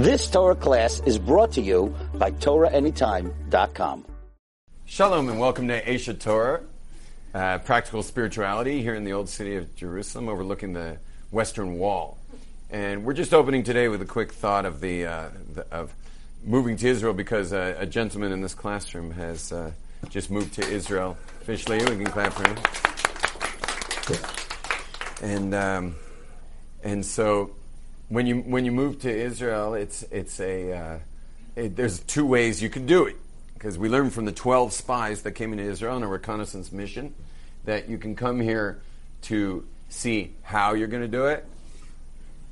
This Torah class is brought to you by TorahAnytime.com. Shalom and welcome to Aish Torah, uh, practical spirituality here in the old city of Jerusalem, overlooking the Western Wall. And we're just opening today with a quick thought of the, uh, the of moving to Israel because uh, a gentleman in this classroom has uh, just moved to Israel. Officially, we can clap for him. And um, and so when you when you move to Israel, it's it's a uh, it, there's two ways you can do it because we learned from the twelve spies that came into Israel on a reconnaissance mission that you can come here to see how you're going to do it,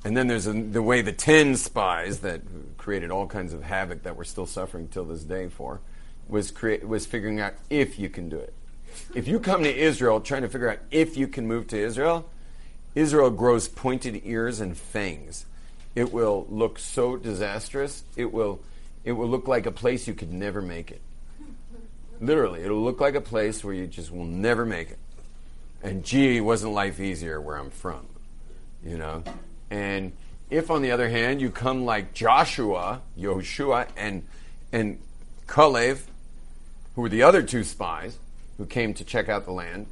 and then there's a, the way the ten spies that created all kinds of havoc that we're still suffering till this day for was create was figuring out if you can do it. If you come to Israel trying to figure out if you can move to Israel, Israel grows pointed ears and fangs. It will look so disastrous. It will, it will look like a place you could never make it. Literally, it'll look like a place where you just will never make it. And gee, wasn't life easier where I'm from? You know? And if, on the other hand, you come like Joshua, Yoshua, and, and Kalev, who were the other two spies who came to check out the land,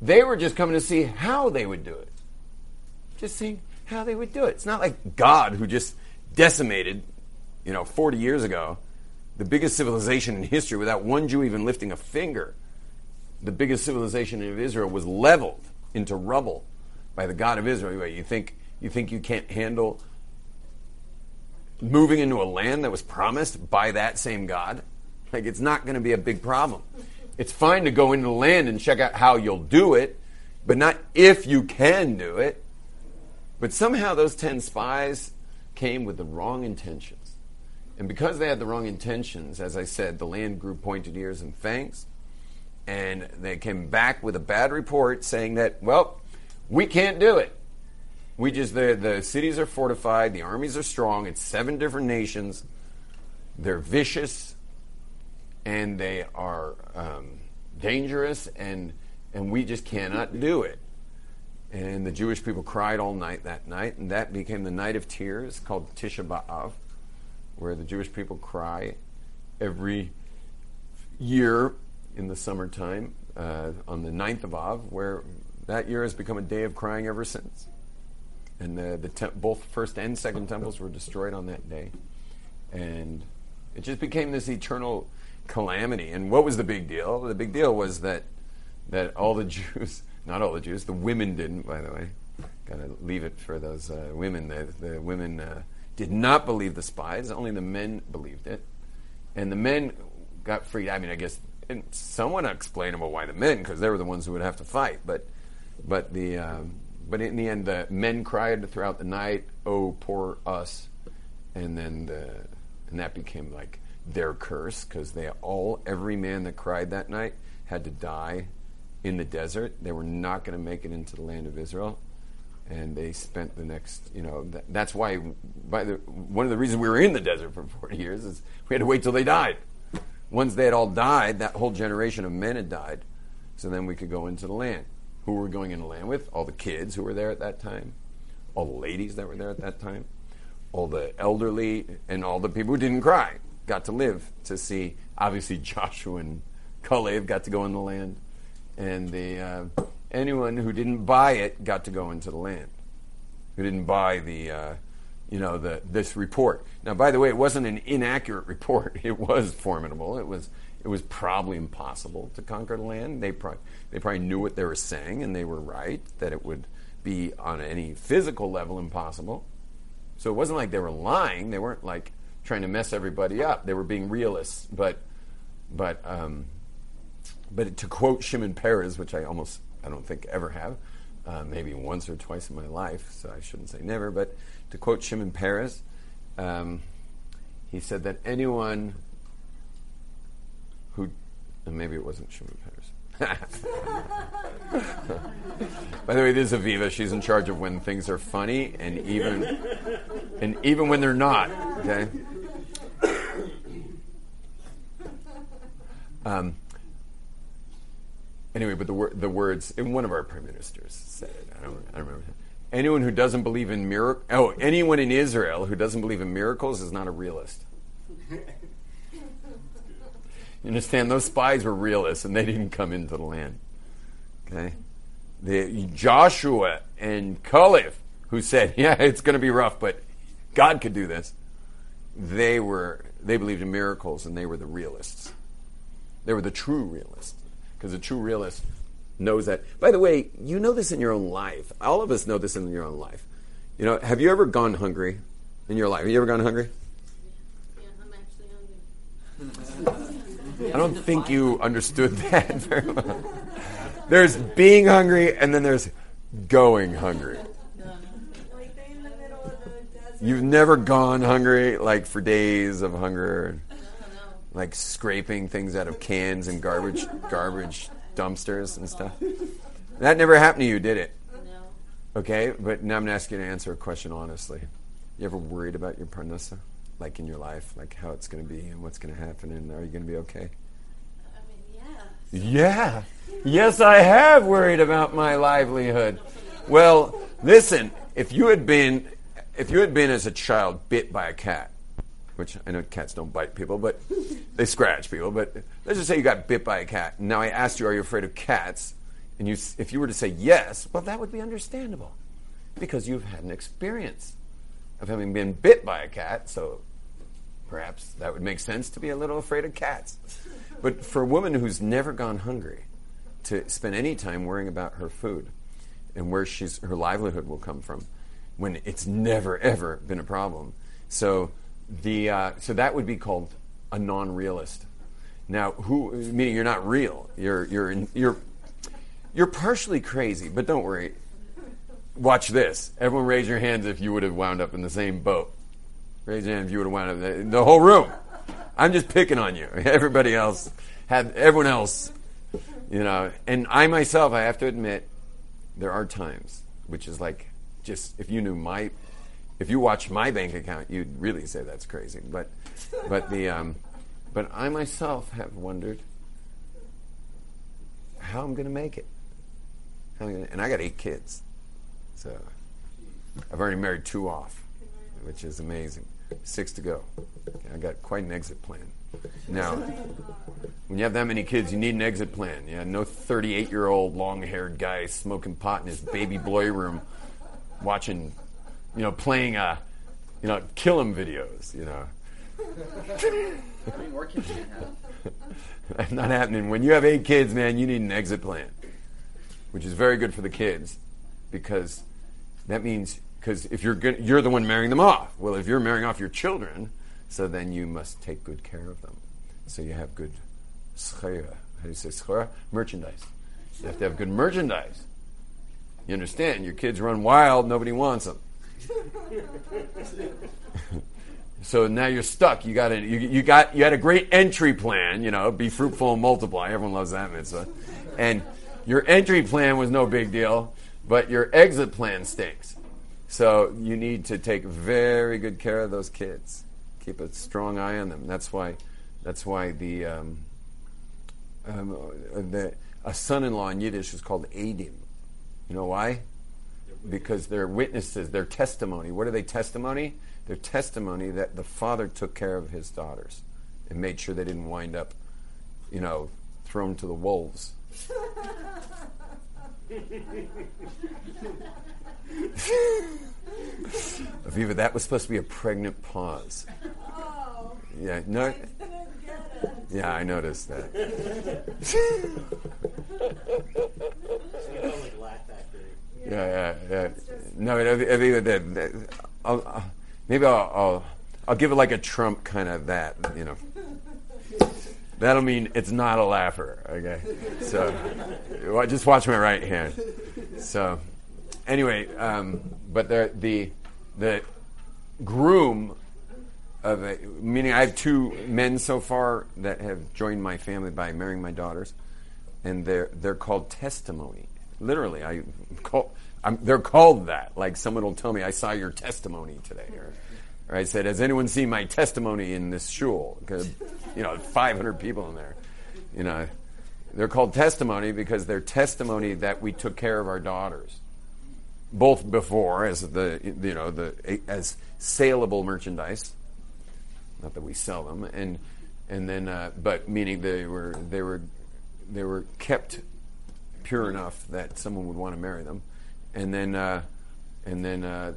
they were just coming to see how they would do it. Just seeing how they would do it. It's not like God who just decimated, you know, 40 years ago, the biggest civilization in history without one Jew even lifting a finger. The biggest civilization of Israel was leveled into rubble by the God of Israel. You think you think you can't handle moving into a land that was promised by that same God? Like it's not going to be a big problem. It's fine to go into the land and check out how you'll do it, but not if you can do it. But somehow those 10 spies came with the wrong intentions. And because they had the wrong intentions, as I said, the land grew pointed ears and fangs. And they came back with a bad report saying that, well, we can't do it. We just, the, the cities are fortified, the armies are strong, it's seven different nations. They're vicious, and they are um, dangerous, and and we just cannot do it. And the Jewish people cried all night that night, and that became the night of tears, called Tisha B'av, where the Jewish people cry every year in the summertime uh, on the 9th of Av, where that year has become a day of crying ever since. And the, the te- both first and second temples were destroyed on that day. And it just became this eternal calamity. And what was the big deal? The big deal was that that all the Jews, not all the Jews, the women didn't, by the way. Got to leave it for those uh, women. The, the women uh, did not believe the spies. Only the men believed it, and the men got freed. I mean, I guess and someone explainable why the men, because they were the ones who would have to fight. But but the um, but in the end, the men cried throughout the night, "Oh, poor us," and then the and that became like their curse because they all, every man that cried that night, had to die in the desert. They were not going to make it into the land of Israel. And they spent the next, you know, that, that's why, by the, one of the reasons we were in the desert for 40 years is we had to wait till they died. Once they had all died, that whole generation of men had died. So then we could go into the land. Who were we going into the land with? All the kids who were there at that time, all the ladies that were there at that time, all the elderly, and all the people who didn't cry got to live to see. Obviously, Joshua and Kalev got to go in the land, and the uh, anyone who didn't buy it got to go into the land. Who didn't buy the, uh, you know, the this report. Now, by the way, it wasn't an inaccurate report. It was formidable. It was it was probably impossible to conquer the land. They probably they probably knew what they were saying, and they were right that it would be on any physical level impossible. So it wasn't like they were lying. They weren't like trying to mess everybody up. They were being realists, but but um, but to quote Shimon Peres, which I almost I don't think ever have, uh, maybe once or twice in my life, so I shouldn't say never. But to quote Shimon Peres, um, he said that anyone who maybe it wasn't Shimon Peres. By the way, this is Aviva. She's in charge of when things are funny and even and even when they're not. Okay. Um, anyway, but the wor- the words in one of our prime ministers said it. I don't, I don't remember. anyone who doesn't believe in miracle, oh, anyone in Israel who doesn't believe in miracles is not a realist. You understand? Those spies were realists, and they didn't come into the land. Okay, the Joshua and Caleb, who said, "Yeah, it's going to be rough, but God could do this." They were they believed in miracles, and they were the realists. They were the true realists, because the true realist knows that. By the way, you know this in your own life. All of us know this in your own life. You know, have you ever gone hungry in your life? Have you ever gone hungry? Yeah, I'm actually hungry. I don't think you understood that very well. There's being hungry, and then there's going hungry. Like they in the middle of the desert. You've never gone hungry, like for days of hunger, No, no. Like scraping things out of cans and garbage, garbage dumpsters and stuff. That never happened to you, did it? No. Okay, but now I'm going to ask you to answer a question honestly. You ever worried about your parnasa? Like in your life, like how it's going to be and what's going to happen, and are you going to be okay? I mean, yeah. Yeah. Yes, I have worried about my livelihood. Well, listen, if you had been if you had been as a child bit by a cat, which I know cats don't bite people, but they scratch people, but let's just say you got bit by a cat. Now I asked you are you afraid of cats? And you if you were to say yes, well that would be understandable because you've had an experience of having been bit by a cat, so perhaps that would make sense to be a little afraid of cats. But for a woman who's never gone hungry, to spend any time worrying about her food and where she's her livelihood will come from, when it's never ever been a problem. So the uh, so that would be called a non-realist. Now, who meaning you're not real. You're you're in, you're you're partially crazy, but don't worry. Watch this. Everyone, raise your hands if you would have wound up in the same boat. Raise your hand if you would have wound up the, the whole room. I'm just picking on you. Everybody else had everyone else, you know. And I myself, I have to admit, there are times which is like just if you knew my, if you watch my bank account, you'd really say that's crazy. But, but the, um, but I myself have wondered how I'm going to make it. Gonna, and I got eight kids, so I've already married two off, which is amazing. Six to go. I got quite an exit plan. Now, when you have that many kids, you need an exit plan. Yeah, no 38 year old long haired guy smoking pot in his baby boy room, watching, you know, playing, uh, you know, kill him videos, you know. Have? Not happening. When you have eight kids, man, you need an exit plan, which is very good for the kids because that means because if you're good, you're the one marrying them off. Well, if you're marrying off your children, so then you must take good care of them. So you have good schera. How do you say schera? Merchandise. You have to have good merchandise. You understand? Your kids run wild. Nobody wants them. So now you're stuck. You got a, you, you got you had a great entry plan. You know, be fruitful and multiply. Everyone loves that mitzvah. And your entry plan was no big deal, but your exit plan stinks. So you need to take very good care of those kids. Keep a strong eye on them. That's why. That's why the um, um, the a son-in-law in Yiddish is called Adim. You know why? Because they're witnesses, their testimony. What are they testimony? Their testimony that the father took care of his daughters and made sure they didn't wind up, you know, thrown to the wolves. Aviva, that was supposed to be a pregnant pause. Oh, Yeah, no, I didn't get it. yeah, I noticed that. Yeah, yeah, yeah. No, it- I'll, maybe I'll, I'll I'll give it like a Trump kind of that, you know. That'll mean it's not a laugher. Okay, so just watch my right hand. So anyway, um, but the the the groom of a, meaning I have two men so far that have joined my family by marrying my daughters, and they're they're called testimony. Literally, I call I'm, they're called that. Like someone will tell me, I saw your testimony today, or, or I said, has anyone seen my testimony in this shul? Because you know, 500 people in there. You know, they're called testimony because they're testimony that we took care of our daughters. both before as the you know the as saleable merchandise. Not that we sell them, and and then uh, but meaning they were they were they were kept pure enough that someone would want to marry them, and then uh, and then uh,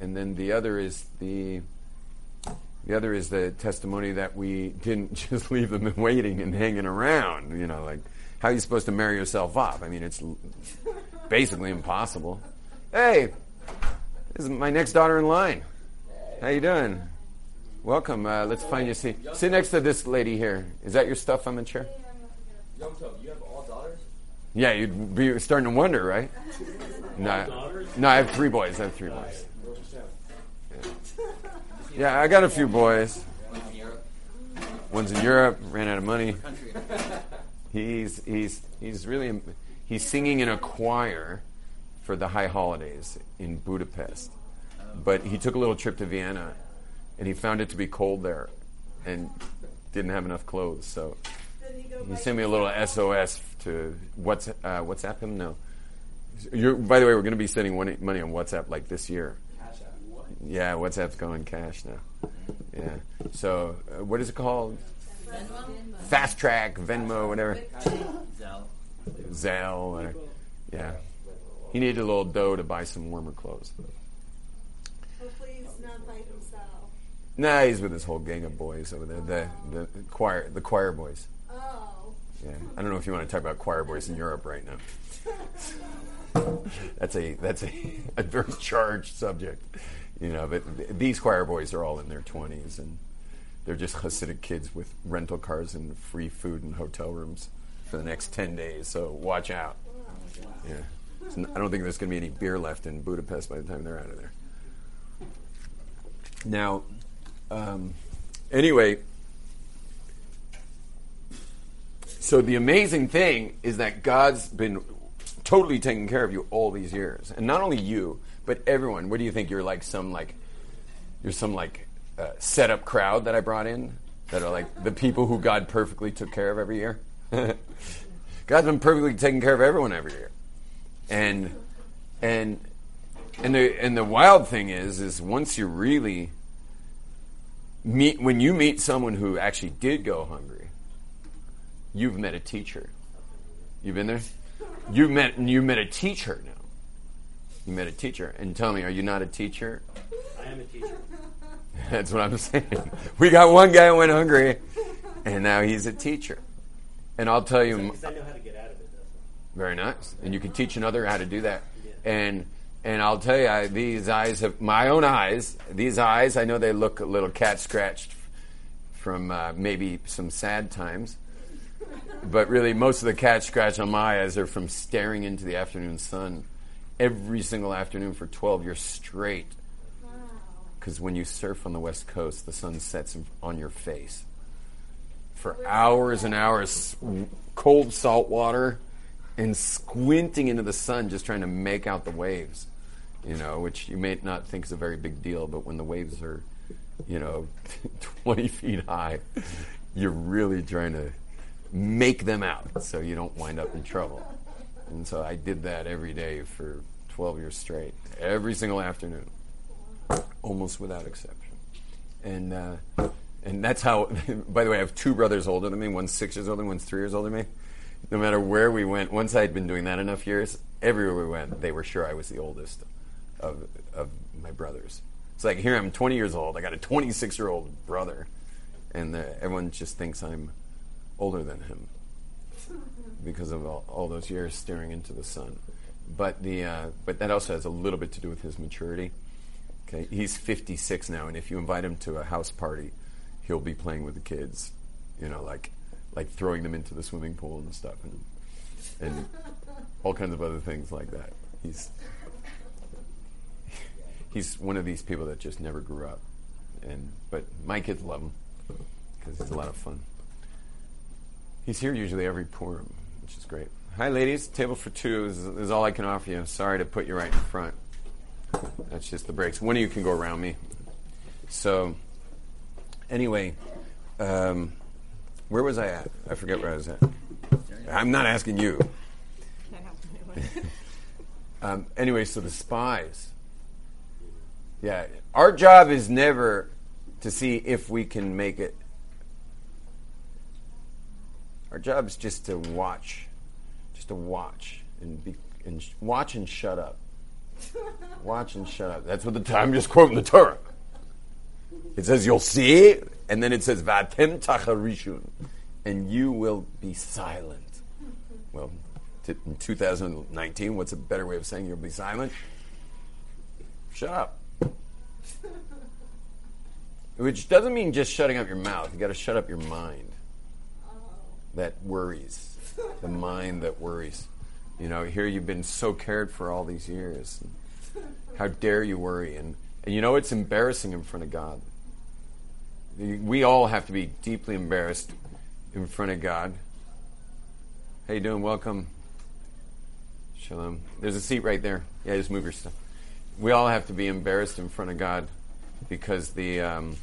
and then the other is the the other is the testimony that we didn't just leave them waiting and hanging around. You know, like how are you supposed to marry yourself off? I mean, it's basically impossible. Hey, this is my next daughter in line. How you doing? Welcome. Uh, let's find you a seat. Sit next to this lady here. Is that your stuff on the chair? Yom Tov, you have all daughters? Yeah, you'd be starting to wonder, right? No, no, I have three boys. I have three boys. Yeah, I got a few boys. One's in Europe, ran out of money. He's he's he's really he's singing in a choir for the high holidays in Budapest. But he took a little trip to Vienna, and he found it to be cold there, and didn't have enough clothes. So he sent me a little SOS to what's uh, WhatsApp him. No, You're, by the way, we're going to be sending money, on WhatsApp like this year. Cash out. What? Yeah, WhatsApp's going cash now. Yeah. So uh, what is it called? Fast Track, Venmo, whatever. Zell. Zelle, or, yeah. He needed a little dough to buy some warmer clothes. Hopefully he's not by himself. Nah, he's with his whole gang of boys over there, the the, the choir, the choir boys. Yeah, I don't know if you want to talk about choir boys in Europe right now. that's a that's a, a very charged subject, you know. But these choir boys are all in their twenties, and they're just Hasidic kids with rental cars and free food and hotel rooms for the next ten days. So watch out. Yeah, I don't think there's going to be any beer left in Budapest by the time they're out of there. Now, um, anyway, so the amazing thing is that God's been totally taking care of you all these years, and not only you, but everyone. What do you think? You're like some like you're some like uh, setup crowd that I brought in that are like the people who God perfectly took care of every year. God's been perfectly taking care of everyone every year, and and and the and the wild thing is is once you really meet when you meet someone who actually did go hungry, you've met a teacher. You've been there. You met you met a teacher now. You met a teacher, and tell me, are you not a teacher? I am a teacher. That's what I'm saying. We got one guy who went hungry, and now he's a teacher. And I'll tell you, Because I know how to get out of it. Very nice. And you can teach another how to do that. And and I'll tell you, I, these eyes have my own eyes. These eyes, I know they look a little cat scratched from uh, maybe some sad times, but really most of the cat scratch on my eyes are from staring into the afternoon sun every single afternoon for 12 years straight. Because when you surf on the west coast, the sun sets on your face for hours and hours, cold salt water, and squinting into the sun, just trying to make out the waves. You know, which you may not think is a very big deal, but when the waves are, you know, 20 feet high, you're really trying to make them out so you don't wind up in trouble. And so I did that every day for 12 years straight, every single afternoon, almost without exception. And uh, and that's how. By the way, I have two brothers older than me. One's six years older, one's three years older than me. No matter where we went, once I had been doing that enough years, everywhere we went, they were sure I was the oldest of of my brothers. It's like here I'm 20 years old. I got a 26 year old brother, and uh, everyone just thinks I'm older than him because of all, all those years staring into the sun. But the uh, but that also has a little bit to do with his maturity. Okay, he's 56 now, and if you invite him to a house party, he'll be playing with the kids. You know, like like throwing them into the swimming pool and stuff, and and all kinds of other things like that. He's he's one of these people that just never grew up, and but my kids love him because he's a lot of fun. He's here usually every Purim, which is great. Hi, ladies. Table for two is, is all I can offer you. Sorry to put you right in front. That's just the breaks. One of you can go around me. So, anyway, um, where was I at? I forget where I was at. I'm not asking you. Um, anyway, so the spies. Yeah, our job is never to see if we can make it. Our job is just to watch, just to watch and be and sh- watch and shut up. Watch and shut up. That's what the time just quoting the Torah. It says you'll see, and then it says vatem tacharishun, and you will be silent. Well, t- in 2019, what's a better way of saying you'll be silent? Shut up. Which doesn't mean just shutting up your mouth. You got to shut up your mind. That worries, the mind that worries. You know, here you've been so cared for all these years. How dare you worry? And and you know it's embarrassing in front of God. We all have to be deeply embarrassed in front of God. How you doing? Welcome. Shalom. There's a seat right there. Yeah, just move your stuff. We all have to be embarrassed in front of God because the um,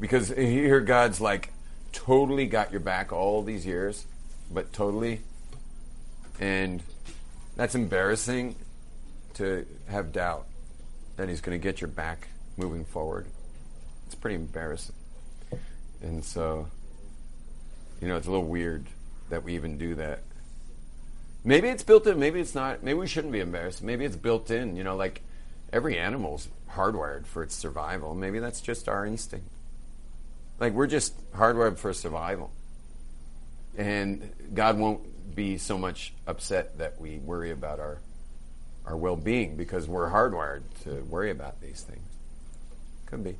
because here God's like totally got your back all these years, but totally, and that's embarrassing to have doubt that He's going to get your back moving forward. It's pretty embarrassing, and so you know it's a little weird that we even do that. Maybe it's built in, maybe it's not. Maybe we shouldn't be embarrassed. Maybe it's built in. You know, like every animal's hardwired for its survival. Maybe that's just our instinct. Like we're just hardwired for survival. And God won't be so much upset that we worry about our our well-being because we're hardwired to worry about these things. Could be.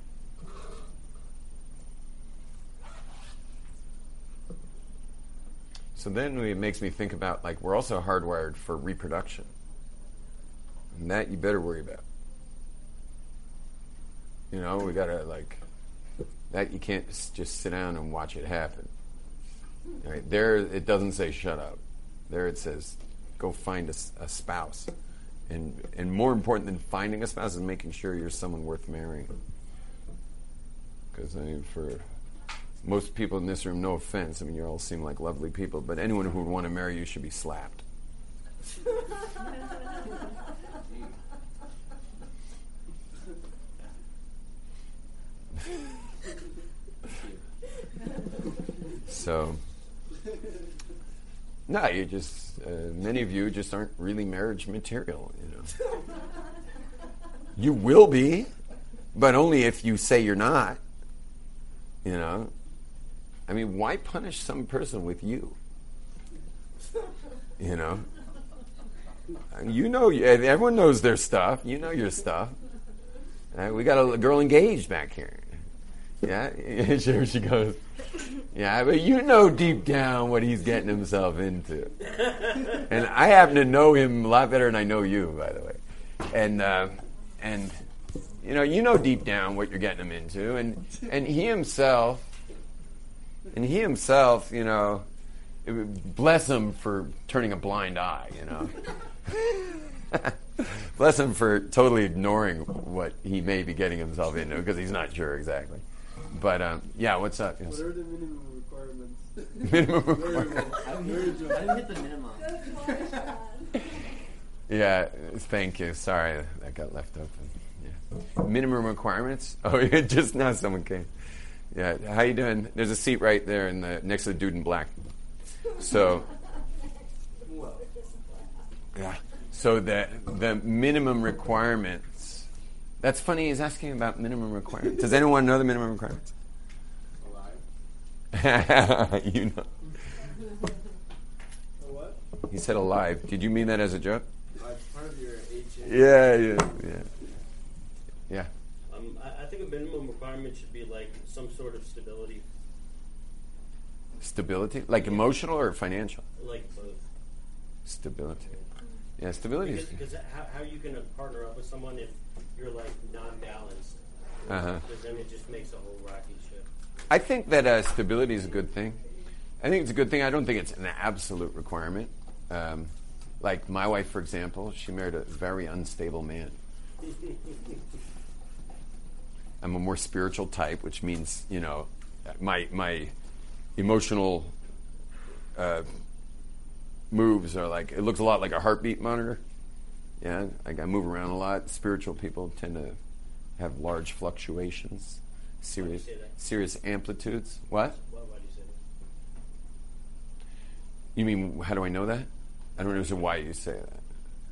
So then it makes me think about like we're also hardwired for reproduction. And that you better worry about. You know, we gotta like that you can't just sit down and watch it happen. Right? There, it doesn't say shut up. There, it says go find a spouse, and and more important than finding a spouse is making sure you're someone worth marrying. Because I mean, for most people in this room, no offense, I mean, you all seem like lovely people, but anyone who would want to marry you should be slapped. So, no, you just, uh, many of you just aren't really marriage material, you know. you will be, but only if you say you're not, you know. I mean, why punish some person with you? You know? You know, everyone knows their stuff. You know your stuff. Uh, we got a girl engaged back here. Yeah, sure she goes. Yeah, but you know deep down what he's getting himself into. And I happen to know him a lot better than I know you, by the way. And uh, and you know, you know deep down what you're getting him into, and and he himself, and he himself, you know, bless him for turning a blind eye, you know. bless him for totally ignoring what he may be getting himself into because he's not sure exactly. But um, yeah, what's up? Yes. What are the minimum requirements? Minimum requirements. I didn't hit the minimum. Yeah, thank you. Sorry, that got left open. Yeah. Minimum requirements? Oh, yeah, just now someone came. Yeah, how you doing? There's a seat right there in the next to the dude in black. So, yeah. So the the minimum requirements. That's funny. He's asking about minimum requirements. Does anyone know the minimum requirements? Alive. you know. What? He said alive. Did you mean that as a joke? Part of your HA. Yeah, yeah, yeah. Yeah. Um, I, I think a minimum requirement should be like some sort of stability, Stability, like emotional or financial? like both. Stability. Yeah, stability Because, because how, how you can uh, partner up with someone if you're like non-balanced? Uh-huh. Because then it just makes a whole rocky ship. I think that uh, stability is a good thing. I think it's a good thing. I don't think it's an absolute requirement. Um, like my wife, for example, she married a very unstable man. I'm a more spiritual type, which means you know, my my emotional uh, moves are like it looks a lot like a heartbeat monitor. Yeah, like I move around a lot. Spiritual people tend to have large fluctuations, serious serious amplitudes. What? Why, why do you say that? You mean how do I know that? I don't know why you say that.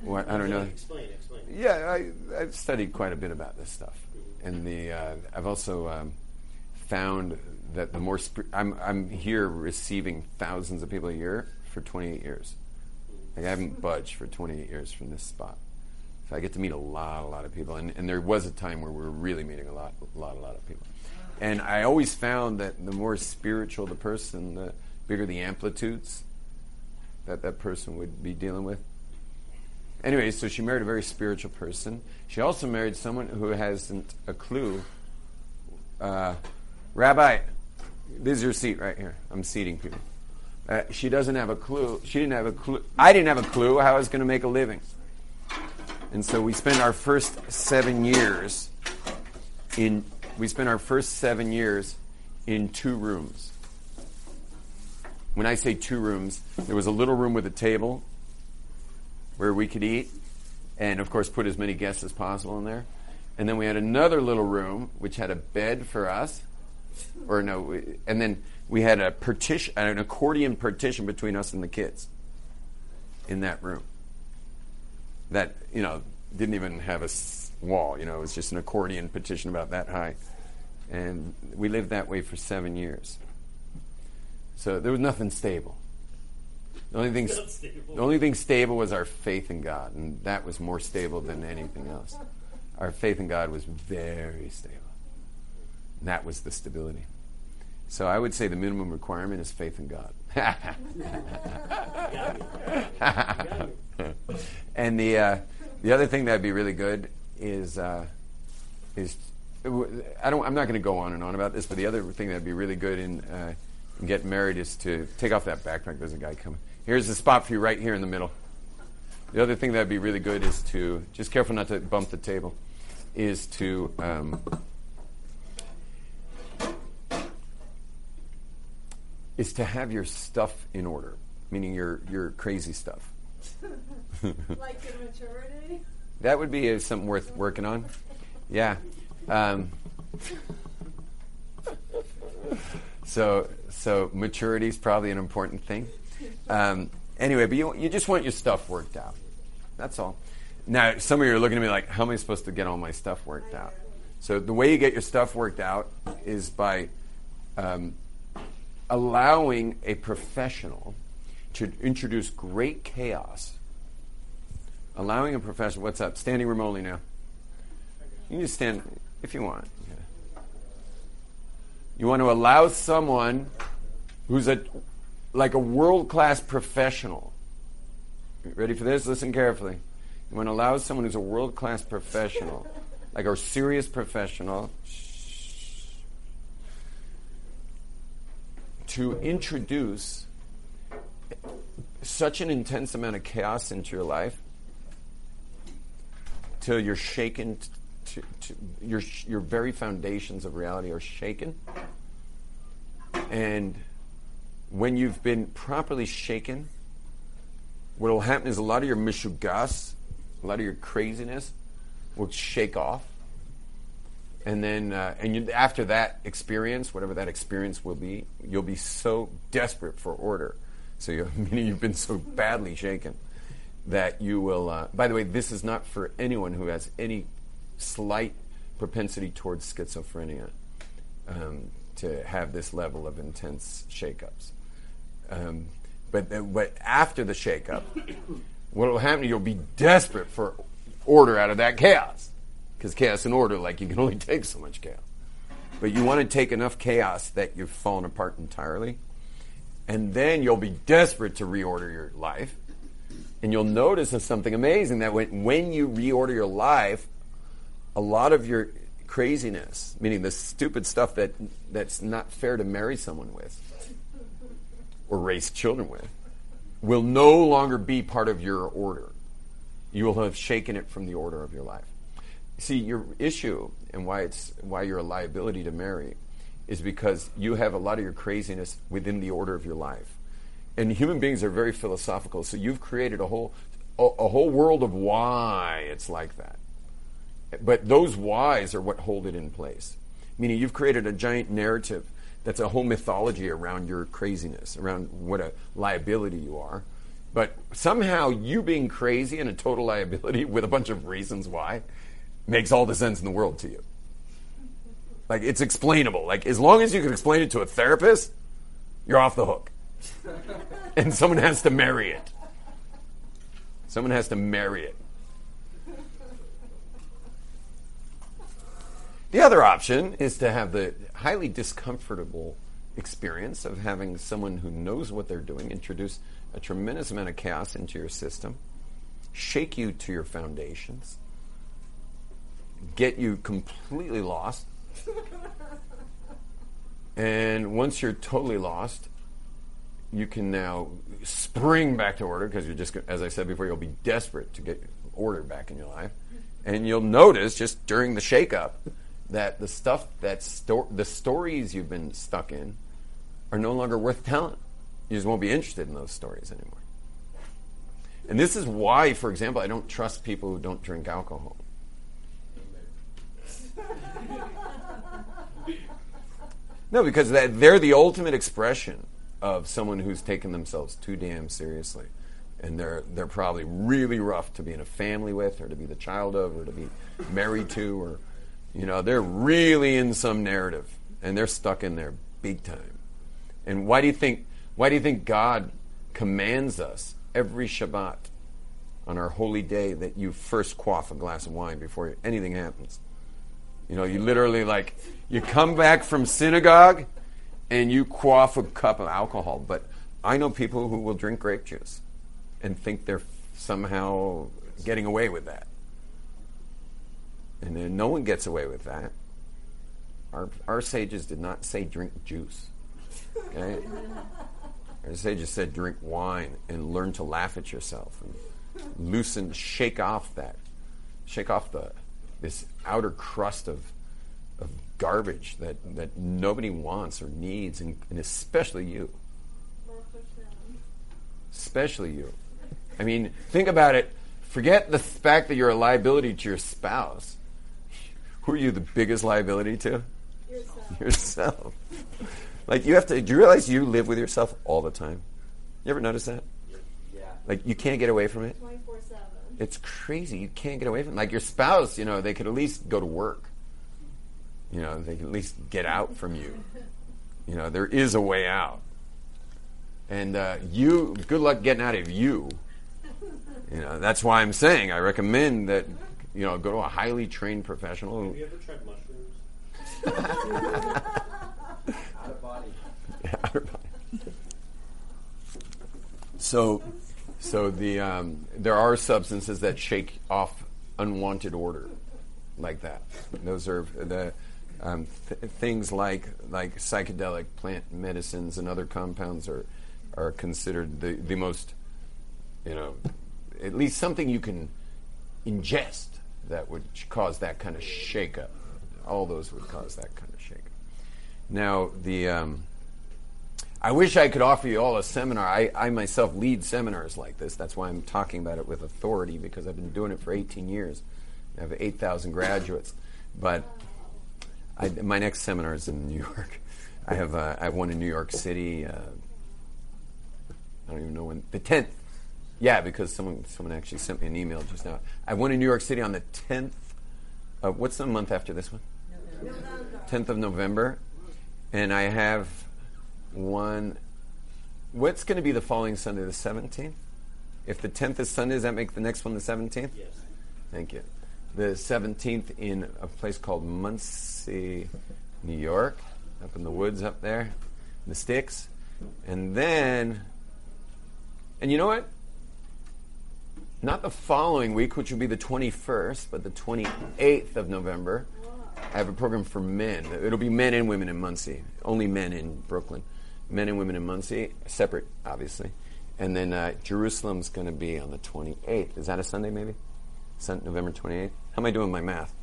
Why, I don't know. Explain, explain. Yeah, I, I've studied quite a bit about this stuff, and the uh, I've also um, found that the more sp- I'm I'm here receiving thousands of people a year for 28 years. Like I haven't budged for 28 years from this spot, so I get to meet a lot, a lot of people, and, and there was a time where we were really meeting a lot, a lot, a lot of people, and I always found that the more spiritual the person, the bigger the amplitudes that that person would be dealing with. Anyway, so she married a very spiritual person. She also married someone who hasn't a clue. Uh, Rabbi, this is your seat right here. I'm seating people. Uh, she doesn't have a clue. She didn't have a clue. I didn't have a clue how I was going to make a living. And so we spent our first seven years in. We spent our first seven years in two rooms. When I say two rooms, there was a little room with a table where we could eat, and of course put as many guests as possible in there. And then we had another little room which had a bed for us, or no, and then we had a partition, an accordion partition between us and the kids in that room. That you know didn't even have a wall. You know, it was just an accordion partition about that high, and we lived that way for seven years. So there was nothing stable. The only thing, stable. the only thing stable was our faith in God, and that was more stable than anything else. Our faith in God was very stable. And that was the stability. So I would say the minimum requirement is faith in God. and the uh, the other thing that'd be really good is uh, is I don't I'm not going to go on and on about this, but the other thing that'd be really good in, uh, in getting married is to take off that backpack. There's a guy coming. Here's the spot for you right here in the middle. The other thing that'd be really good is to just careful not to bump the table. Is to um, is to have your stuff in order, meaning your your crazy stuff. like immaturity. That would be uh, something worth working on. Yeah. Um, so so maturity is probably an important thing. Um, anyway, but you you just want your stuff worked out. That's all. Now, some of you are looking at me like, how am I supposed to get all my stuff worked out? So the way you get your stuff worked out is by um, allowing a professional to introduce great chaos allowing a professional. What's up? Standing room only now. You can just stand if you want. You want to allow someone who's a like a world class professional. Ready for this? Listen carefully. You want to allow someone who's a world class professional, like a serious professional, to introduce such an intense amount of chaos into your life till you're shaken, to, your, your very foundations of reality are shaken. And when you've been properly shaken, what will happen is a lot of your mishugas, a lot of your craziness will shake off. And then, uh, and you, after that experience, whatever that experience will be, you'll be so desperate for order. So, you, meaning you've been so badly shaken that you will. Uh, by the way, this is not for anyone who has any slight propensity towards schizophrenia um, to have this level of intense shakeups. Um, but, but after the shakeup, what will happen? You'll be desperate for order out of that chaos, because chaos and order, like you can only take so much chaos. But you want to take enough chaos that you've fallen apart entirely, and then you'll be desperate to reorder your life and you'll notice something amazing that when, when you reorder your life, a lot of your craziness, meaning the stupid stuff that that's not fair to marry someone with or raise children with, will no longer be part of your order. You will have shaken it from the order of your life. See, your issue and why it's why you're a liability to marry is because you have a lot of your craziness within the order of your life. and human beings are very philosophical. So you've created a whole a, a whole world of why it's like that. But those whys are what hold it in place. Meaning you've created a giant narrative that's a whole mythology around your craziness, around what a liability you are. But somehow you being crazy and a total liability with a bunch of reasons why makes all the sense in the world to you. Like it's explainable. Like as long as you can explain it to a therapist, you're off the hook. and someone has to marry it. Someone has to marry it. The other option is to have the highly discomfortable experience of having someone who knows what they're doing introduce a tremendous amount of chaos into your system, shake you to your foundations, get you completely lost. and once you're totally lost, you can now spring back to order because you're just, as I said before, you'll be desperate to get order back in your life. And you'll notice just during the shakeup that the stuff that sto- the stories you've been stuck in are no longer worth telling. You just won't be interested in those stories anymore. And this is why, for example, I don't trust people who don't drink alcohol. no, because that, they're the ultimate expression of someone who's taken themselves too damn seriously. And they're, they're probably really rough to be in a family with, or to be the child of, or to be married to, or you know, they're really in some narrative and they're stuck in there big time. And why do you think why do you think God commands us every Shabbat on our holy day that you first quaff a glass of wine before anything happens? You know, you literally like you come back from synagogue and you quaff a cup of alcohol. But I know people who will drink grape juice and think they're somehow getting away with that. And then no one gets away with that. Our, our sages did not say drink juice. Okay? Our sages said drink wine and learn to laugh at yourself and loosen, shake off that, shake off the this outer crust of of garbage that, that nobody wants or needs, and, and especially you. Especially you. I mean, think about it. Forget the fact that you're a liability to your spouse who are you the biggest liability to? Yourself. Yourself. like you have to. Do you realize you live with yourself all the time? You ever notice that? Yeah. Like you can't get away from it. 24 7. It's crazy. You can't get away from it. Like your spouse, you know, they could at least go to work. You know, they can at least get out from you. You know, there is a way out. And uh, you, good luck getting out of you. You know, that's why I'm saying I recommend that you know, go to a highly trained professional. Have you ever tried mushrooms? Out of body. Outer body. So, so the um, there are substances that shake off unwanted order, like that. Those are the um, th- things like like psychedelic plant medicines and other compounds are are considered the the most, you know, at least something you can ingest that would cause that kind of shakeup. All those would cause that kind of shakeup. Now, the um, I wish I could offer you all a seminar. I, I myself lead seminars like this. That's why I'm talking about it with authority because I've been doing it for 18 years. I have 8,000 graduates. But I, my next seminar is in New York. I have uh, I have one in New York City. Uh, I don't even know when the 10th yeah, because someone someone actually sent me an email just now. I went to New York City on the 10th. Of, what's the month after this one? November. 10th of November, and I have one. What's going to be the following Sunday, the 17th? If the 10th is Sunday, does that make the next one the 17th? Yes. Thank you. The 17th in a place called Monsey, New York, up in the woods up there, in the sticks. And then, and you know what? Not the following week, which will be the 21st, but the 28th of November. I have a program for men. It'll be men and women in Monsey. Only men in Brooklyn. Men and women in Monsey, separate, obviously. And then uh, Jerusalem's going to be on the 28th. Is that a Sunday, maybe? Sun- November 28th? How am I doing my math?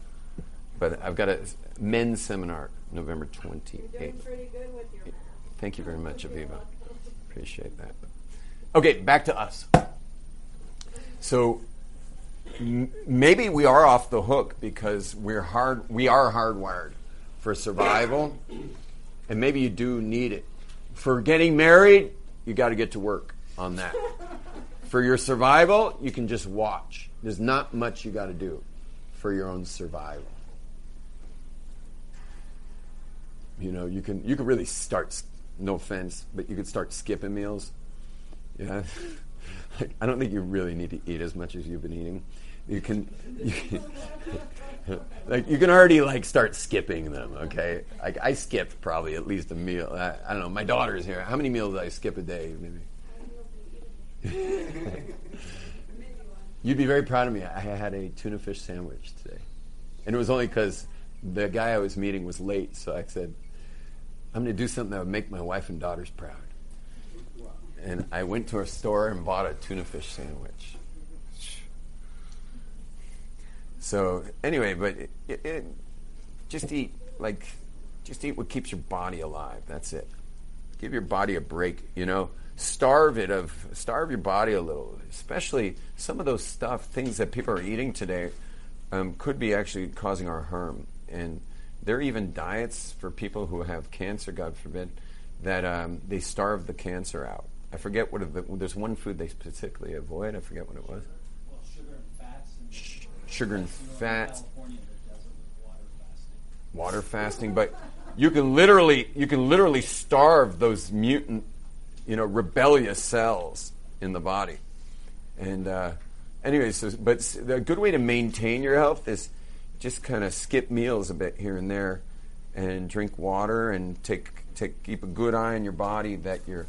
But I've got a men's seminar November 28th. You're doing pretty good with your math. Thank you very much, Aviva. Appreciate that. Okay, back to us. So m- maybe we are off the hook because we're hard. We are hardwired for survival, and maybe you do need it for getting married. You got to get to work on that. For your survival, you can just watch. There's not much you got to do for your own survival. You know, you can you can really start. No offense, but you could start skipping meals. Yeah, I don't think you really need to eat as much as you've been eating. You can, you can like you can already like start skipping them. Okay, like I skipped probably at least a meal. I, I don't know. My daughter's here. How many meals do I skip a day? Maybe. You'd be very proud of me. I had a tuna fish sandwich today, and it was only because the guy I was meeting was late. So I said, "I'm going to do something that would make my wife and daughters proud." And I went to a store and bought a tuna fish sandwich. So anyway, but it, it, it, just eat like just eat what keeps your body alive. That's it. Give your body a break. You know, starve it of starve your body a little. Especially some of those stuff things that people are eating today um, could be actually causing our harm. And there are even diets for people who have cancer, God forbid, that um, they starve the cancer out. I forget what it the, there's one food they specifically avoid. I forget what it was. Well, sugar and fats. And Sh- sugar and fats. California, that does it with water fasting. water fasting, but you can literally you can literally starve those mutant, you know, rebellious cells in the body. And uh, anyway, so but a good way to maintain your health is just kind of skip meals a bit here and there, and drink water and take take keep a good eye on your body that you're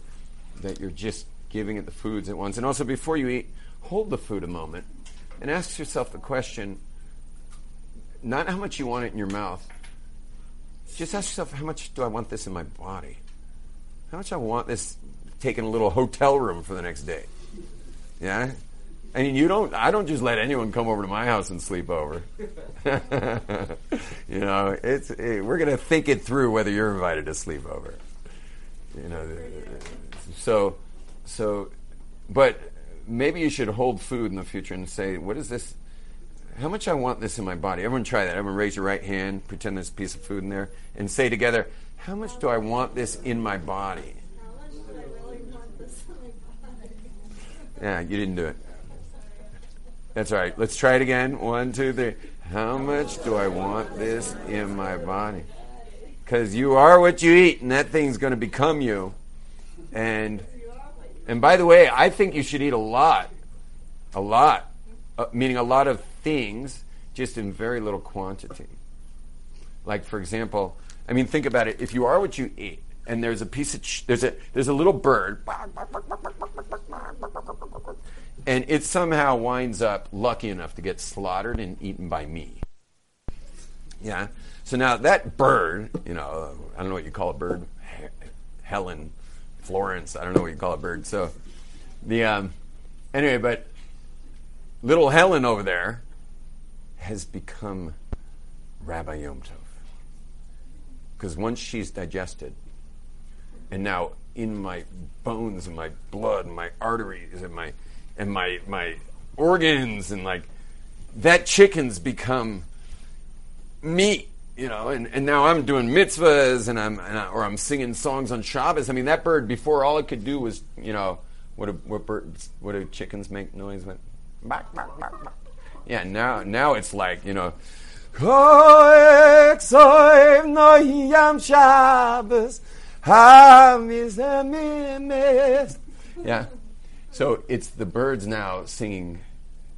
that you're just giving it the foods at once. And also before you eat, hold the food a moment and ask yourself the question not how much you want it in your mouth. Just ask yourself, how much do I want this in my body? How much I want this taking a little hotel room for the next day? Yeah? I mean, you don't, I don't just let anyone come over to my house and sleep over. you know, it's, it, we're going to think it through whether you're invited to sleep over. You know, so, so, but maybe you should hold food in the future and say, what is this? How much I want this in my body? Everyone try that. Everyone raise your right hand, pretend there's a piece of food in there, and say together, how much do I want this in my body? Yeah, you didn't do it. That's all right. Let's try it again. One, two, three. How much do I want this in my body? Because you are what you eat, and that thing's going to become you. And and by the way, I think you should eat a lot, a lot, uh, meaning a lot of things, just in very little quantity. Like for example, I mean, think about it. If you are what you eat, and there's a piece of ch- there's a there's a little bird, and it somehow winds up lucky enough to get slaughtered and eaten by me. Yeah. So now that bird, you know, I don't know what you call a bird, He- Helen, Florence. I don't know what you call a bird. So the um, anyway, but little Helen over there has become Rabbi Yom Tov. Because once she's digested, and now in my bones and my blood and my arteries and my and my my organs and like that chicken's become meat, you know, and, and now I'm doing mitzvahs and I'm and I, or I'm singing songs on Shabbos. I mean, that bird before all it could do was, you know, what do, what birds, what do chickens make noise with? Yeah, now now it's like you know. Yeah. So it's the birds now singing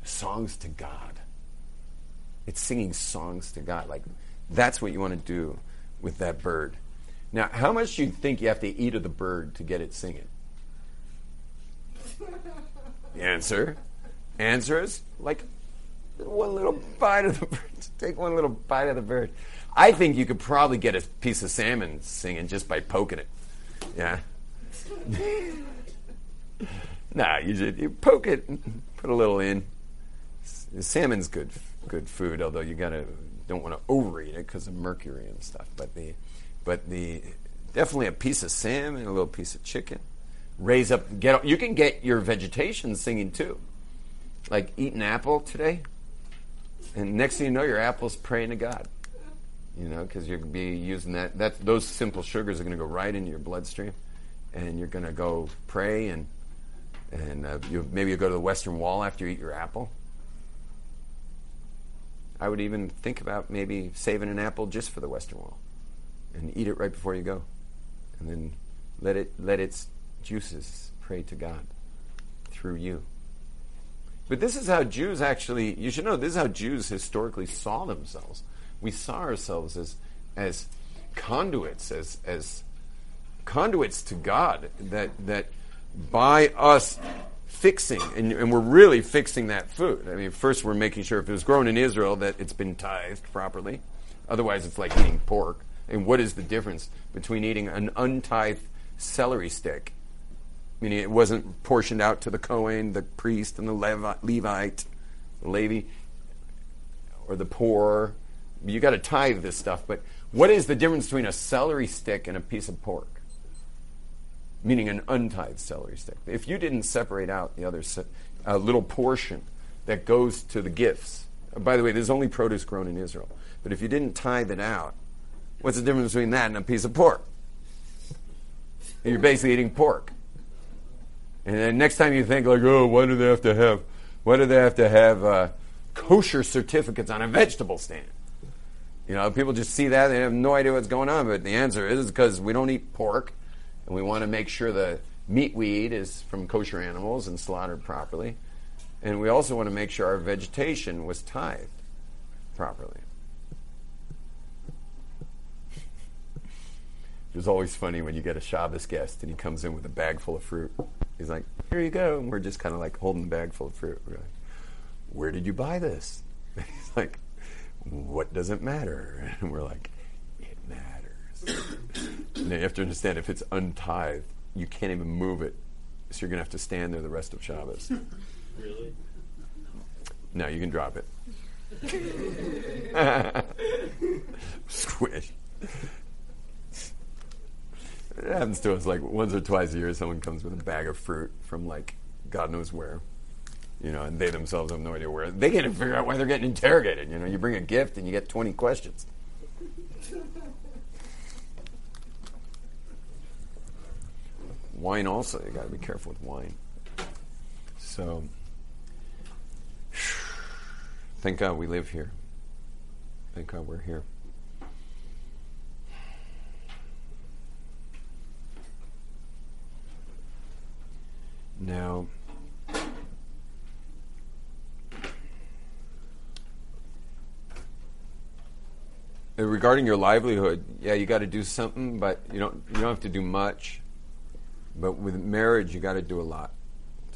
songs to God. It's singing songs to God. Like that's what you want to do with that bird. Now, how much do you think you have to eat of the bird to get it singing? The answer, answer is like one little bite of the bird. Take one little bite of the bird. I think you could probably get a piece of salmon singing just by poking it. Yeah. nah, you just you poke it, put a little in. Salmon's good, good food. Although you gotta don't want to overeat it because of mercury and stuff. But the, but the definitely a piece of salmon, a little piece of chicken, raise up. Get you can get your vegetation singing too, like eat an apple today, and next thing you know, your apple's praying to God. You know, because you're going to be using that. That those simple sugars are going to go right into your bloodstream, and you're going to go pray and and uh, you, maybe you go to the Western Wall after you eat your apple. I would even think about maybe saving an apple just for the Western Wall, and eat it right before you go, and then let it let its juices pray to God through you. But this is how Jews actually. You should know this is how Jews historically saw themselves. We saw ourselves as as conduits, as as conduits to God. That that by us fixing, and, and, we're really fixing that food. I mean, first we're making sure if it was grown in Israel that it's been tithed properly. Otherwise, it's like eating pork. And what is the difference between eating an untithed celery stick, meaning it wasn't portioned out to the Cohen, the priest, and the Levi- Levite, the Levi, or the poor? You got to tithe this stuff. But what is the difference between a celery stick and a piece of pork? Meaning an untithed celery stick. If you didn't separate out the other uh, little portion that goes to the gifts, uh, by the way, there's only produce grown in Israel, but if you didn't tithe it out, what's the difference between that and a piece of pork? You're basically eating pork. And then next time you think like, oh, why do they have to have, why do they have to have uh, kosher certificates on a vegetable stand? You know, people just see that they have no idea what's going on. But the answer is because we don't eat pork and we want to make sure the meat we eat is from kosher animals and slaughtered properly. And we also want to make sure our vegetation was tithed properly. It was always funny when you get a Shabbos guest and he comes in with a bag full of fruit. He's like, "Here you go," and we're just kind of like holding the bag full of fruit. We're like, "Where did you buy this?" And he's like, "What does it matter?" And we're like. Now you have to understand if it's untithed, you can't even move it. So you're going to have to stand there the rest of Shabbos. Really? No, you can drop it. Squish. It happens to us like once or twice a year. Someone comes with a bag of fruit from like God knows where, you know, and they themselves have no idea where. They can't even figure out why they're getting interrogated. You know, you bring a gift and you get 20 questions. Wine also you got to be careful with wine. So thank god we live here. Thank god we're here. Now regarding your livelihood yeah you got to do something but you don't you don't have to do much but with marriage, you got to do a lot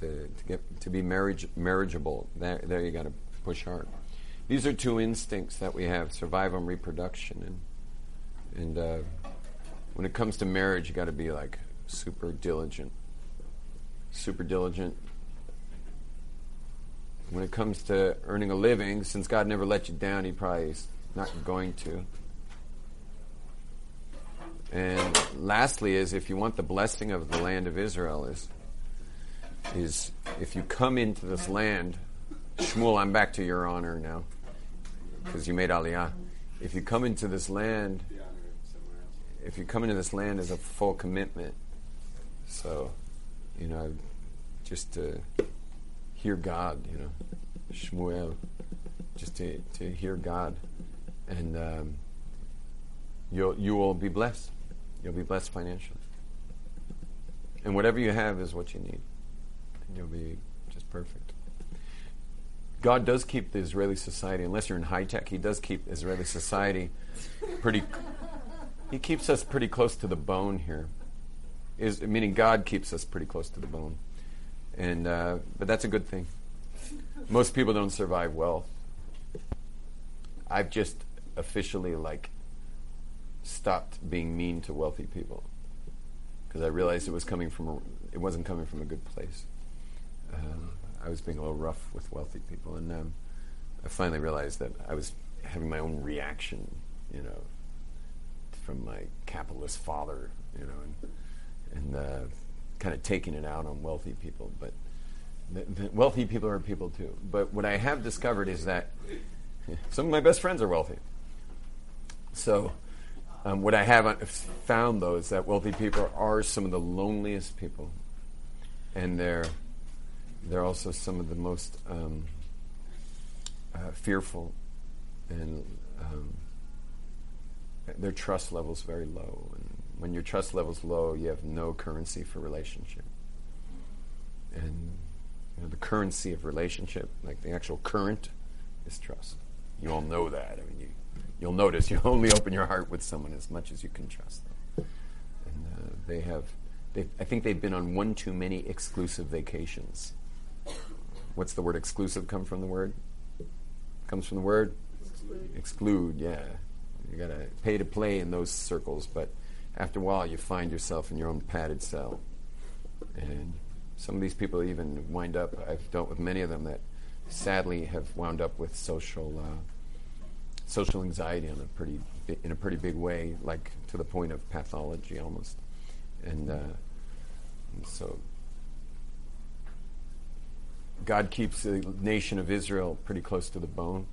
to, to get to be marriage marriageable. There, there you got to push hard. These are two instincts that we have: survival and reproduction. And and uh, when it comes to marriage, you got to be like super diligent, super diligent. When it comes to earning a living, since God never let you down, He probably is not going to. And lastly, is if you want the blessing of the land of Israel, is is if you come into this land, Shmuel, I'm back to your honor now, because you made Aliyah. If you come into this land, if you come into this land as a full commitment, so you know, just to hear God, you know, Shmuel, just to to hear God, and um, you'll you will be blessed. You'll be blessed financially. And whatever you have is what you need. And you'll be just perfect. God does keep the Israeli society, unless you're in high tech, He does keep Israeli society pretty. He keeps us pretty close to the bone here. Is meaning God keeps us pretty close to the bone, and uh, but that's a good thing. Most people don't survive wealth. I've just officially like stopped being mean to wealthy people because I realized it was coming from a, it wasn't coming from a good place. Um, I was being a little rough with wealthy people, and um, I finally realized that I was having my own reaction, you know, from my capitalist father, you know, and, and uh, kind of taking it out on wealthy people, but wealthy people are people too. But what I have discovered is that some of my best friends are wealthy. So, um, what I have uh, found though is that wealthy people are some of the loneliest people, and they're they're also some of the most um, uh, fearful, and um, their trust levels very low. And when your trust level's low, you have no currency for relationship. And you know, the currency of relationship, like the actual current, is trust. You all know that. I mean, you, you'll notice you only open your heart with someone as much as you can trust them. And uh, they have, I think they've been on one too many exclusive vacations. What's the word exclusive come from the word? Comes from the word? Exclude, Exclude yeah. You got to pay to play in those circles, but after a while you find yourself in your own padded cell. And some of these people even wind up, I've dealt with many of them that sadly have wound up with social uh, social anxiety on a pretty in a pretty big way, like to the point of pathology almost. And, uh, and so God keeps the nation of Israel pretty close to the bone,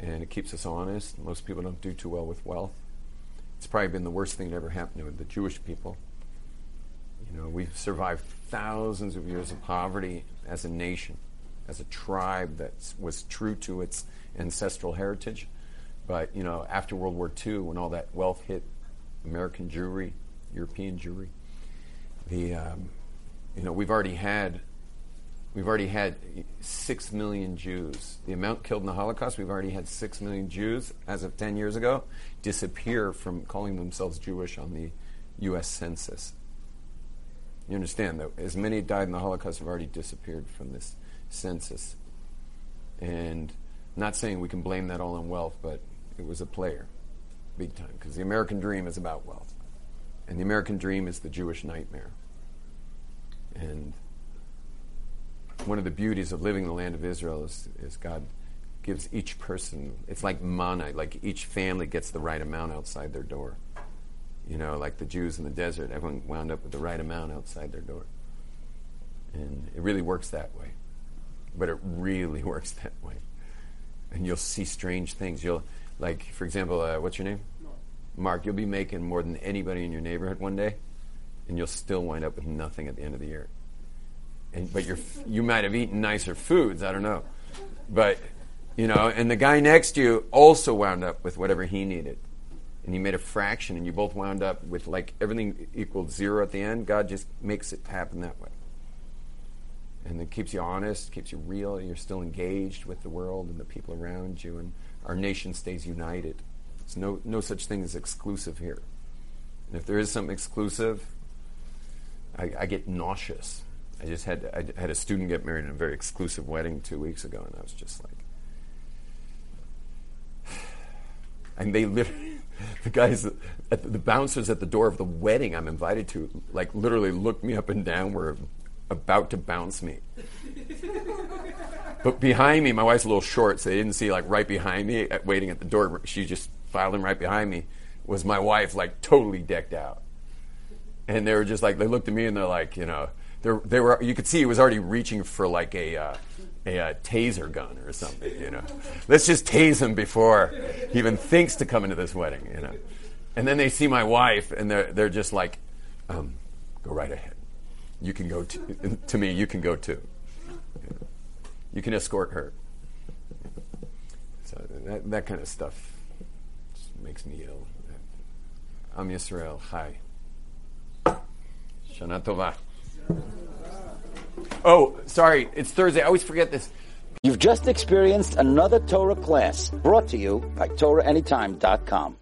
and it keeps us honest. Most people don't do too well with wealth. It's probably been the worst thing that ever happened to the Jewish people. You know, we've survived thousands of years of poverty as a nation, as a tribe that was true to its ancestral heritage. But, you know, after World War II, when all that wealth hit American Jewry, European Jewry, the, um, you know, we've already had We've already had six million Jews. The amount killed in the Holocaust, we've already had six million Jews as of 10 years ago disappear from calling themselves Jewish on the U.S. Census. You understand that as many died in the Holocaust have already disappeared from this census. And not saying we can blame that all on wealth, but it was a player, big time, because the American dream is about wealth. And the American dream is the Jewish nightmare. And one of the beauties of living in the land of Israel is, is God gives each person, it's like manna, like each family gets the right amount outside their door. You know, like the Jews in the desert, everyone wound up with the right amount outside their door. And it really works that way. But it really works that way. And you'll see strange things. You'll, like, for example, uh, what's your name? Mark. Mark, you'll be making more than anybody in your neighborhood one day, and you'll still wind up with nothing at the end of the year and, but you're, you might have eaten nicer foods. I don't know, but you know, and the guy next to you also wound up with whatever he needed, and he made a fraction, and you both wound up with like everything equaled zero at the end. God just makes it happen that way, keeps you honest, keeps you real. And you're still engaged with the world and the people around you, and our nation stays united. There's no no such thing as exclusive here, and if there is something exclusive, I, I get nauseous I just had I had a student get married in a very exclusive wedding two weeks ago, and I was just like, and they literally, the guys, the bouncers at the door of the wedding I'm invited to, like literally looked me up and down, were about to bounce me. but behind me, my wife's a little short, so they didn't see like right behind me, at, waiting at the door. She just filed in right behind me. Was my wife like totally decked out? And they were just like, they looked at me and they're like, you know there, they were. You could see he was already reaching for like a, uh, a, a taser gun or something. You know, let's just tase him before he even thinks to come into this wedding. You know, and then they see my wife and they're they're just like, um, go right ahead. You can go to, to me. You can go too. You, can escort her. So that that kind of stuff just makes me ill. I'm Yisrael. Hi. Shana Tova. Oh, sorry, it's Thursday. I always forget this. You've just experienced another Torah class brought to you by TorahAnytime.com.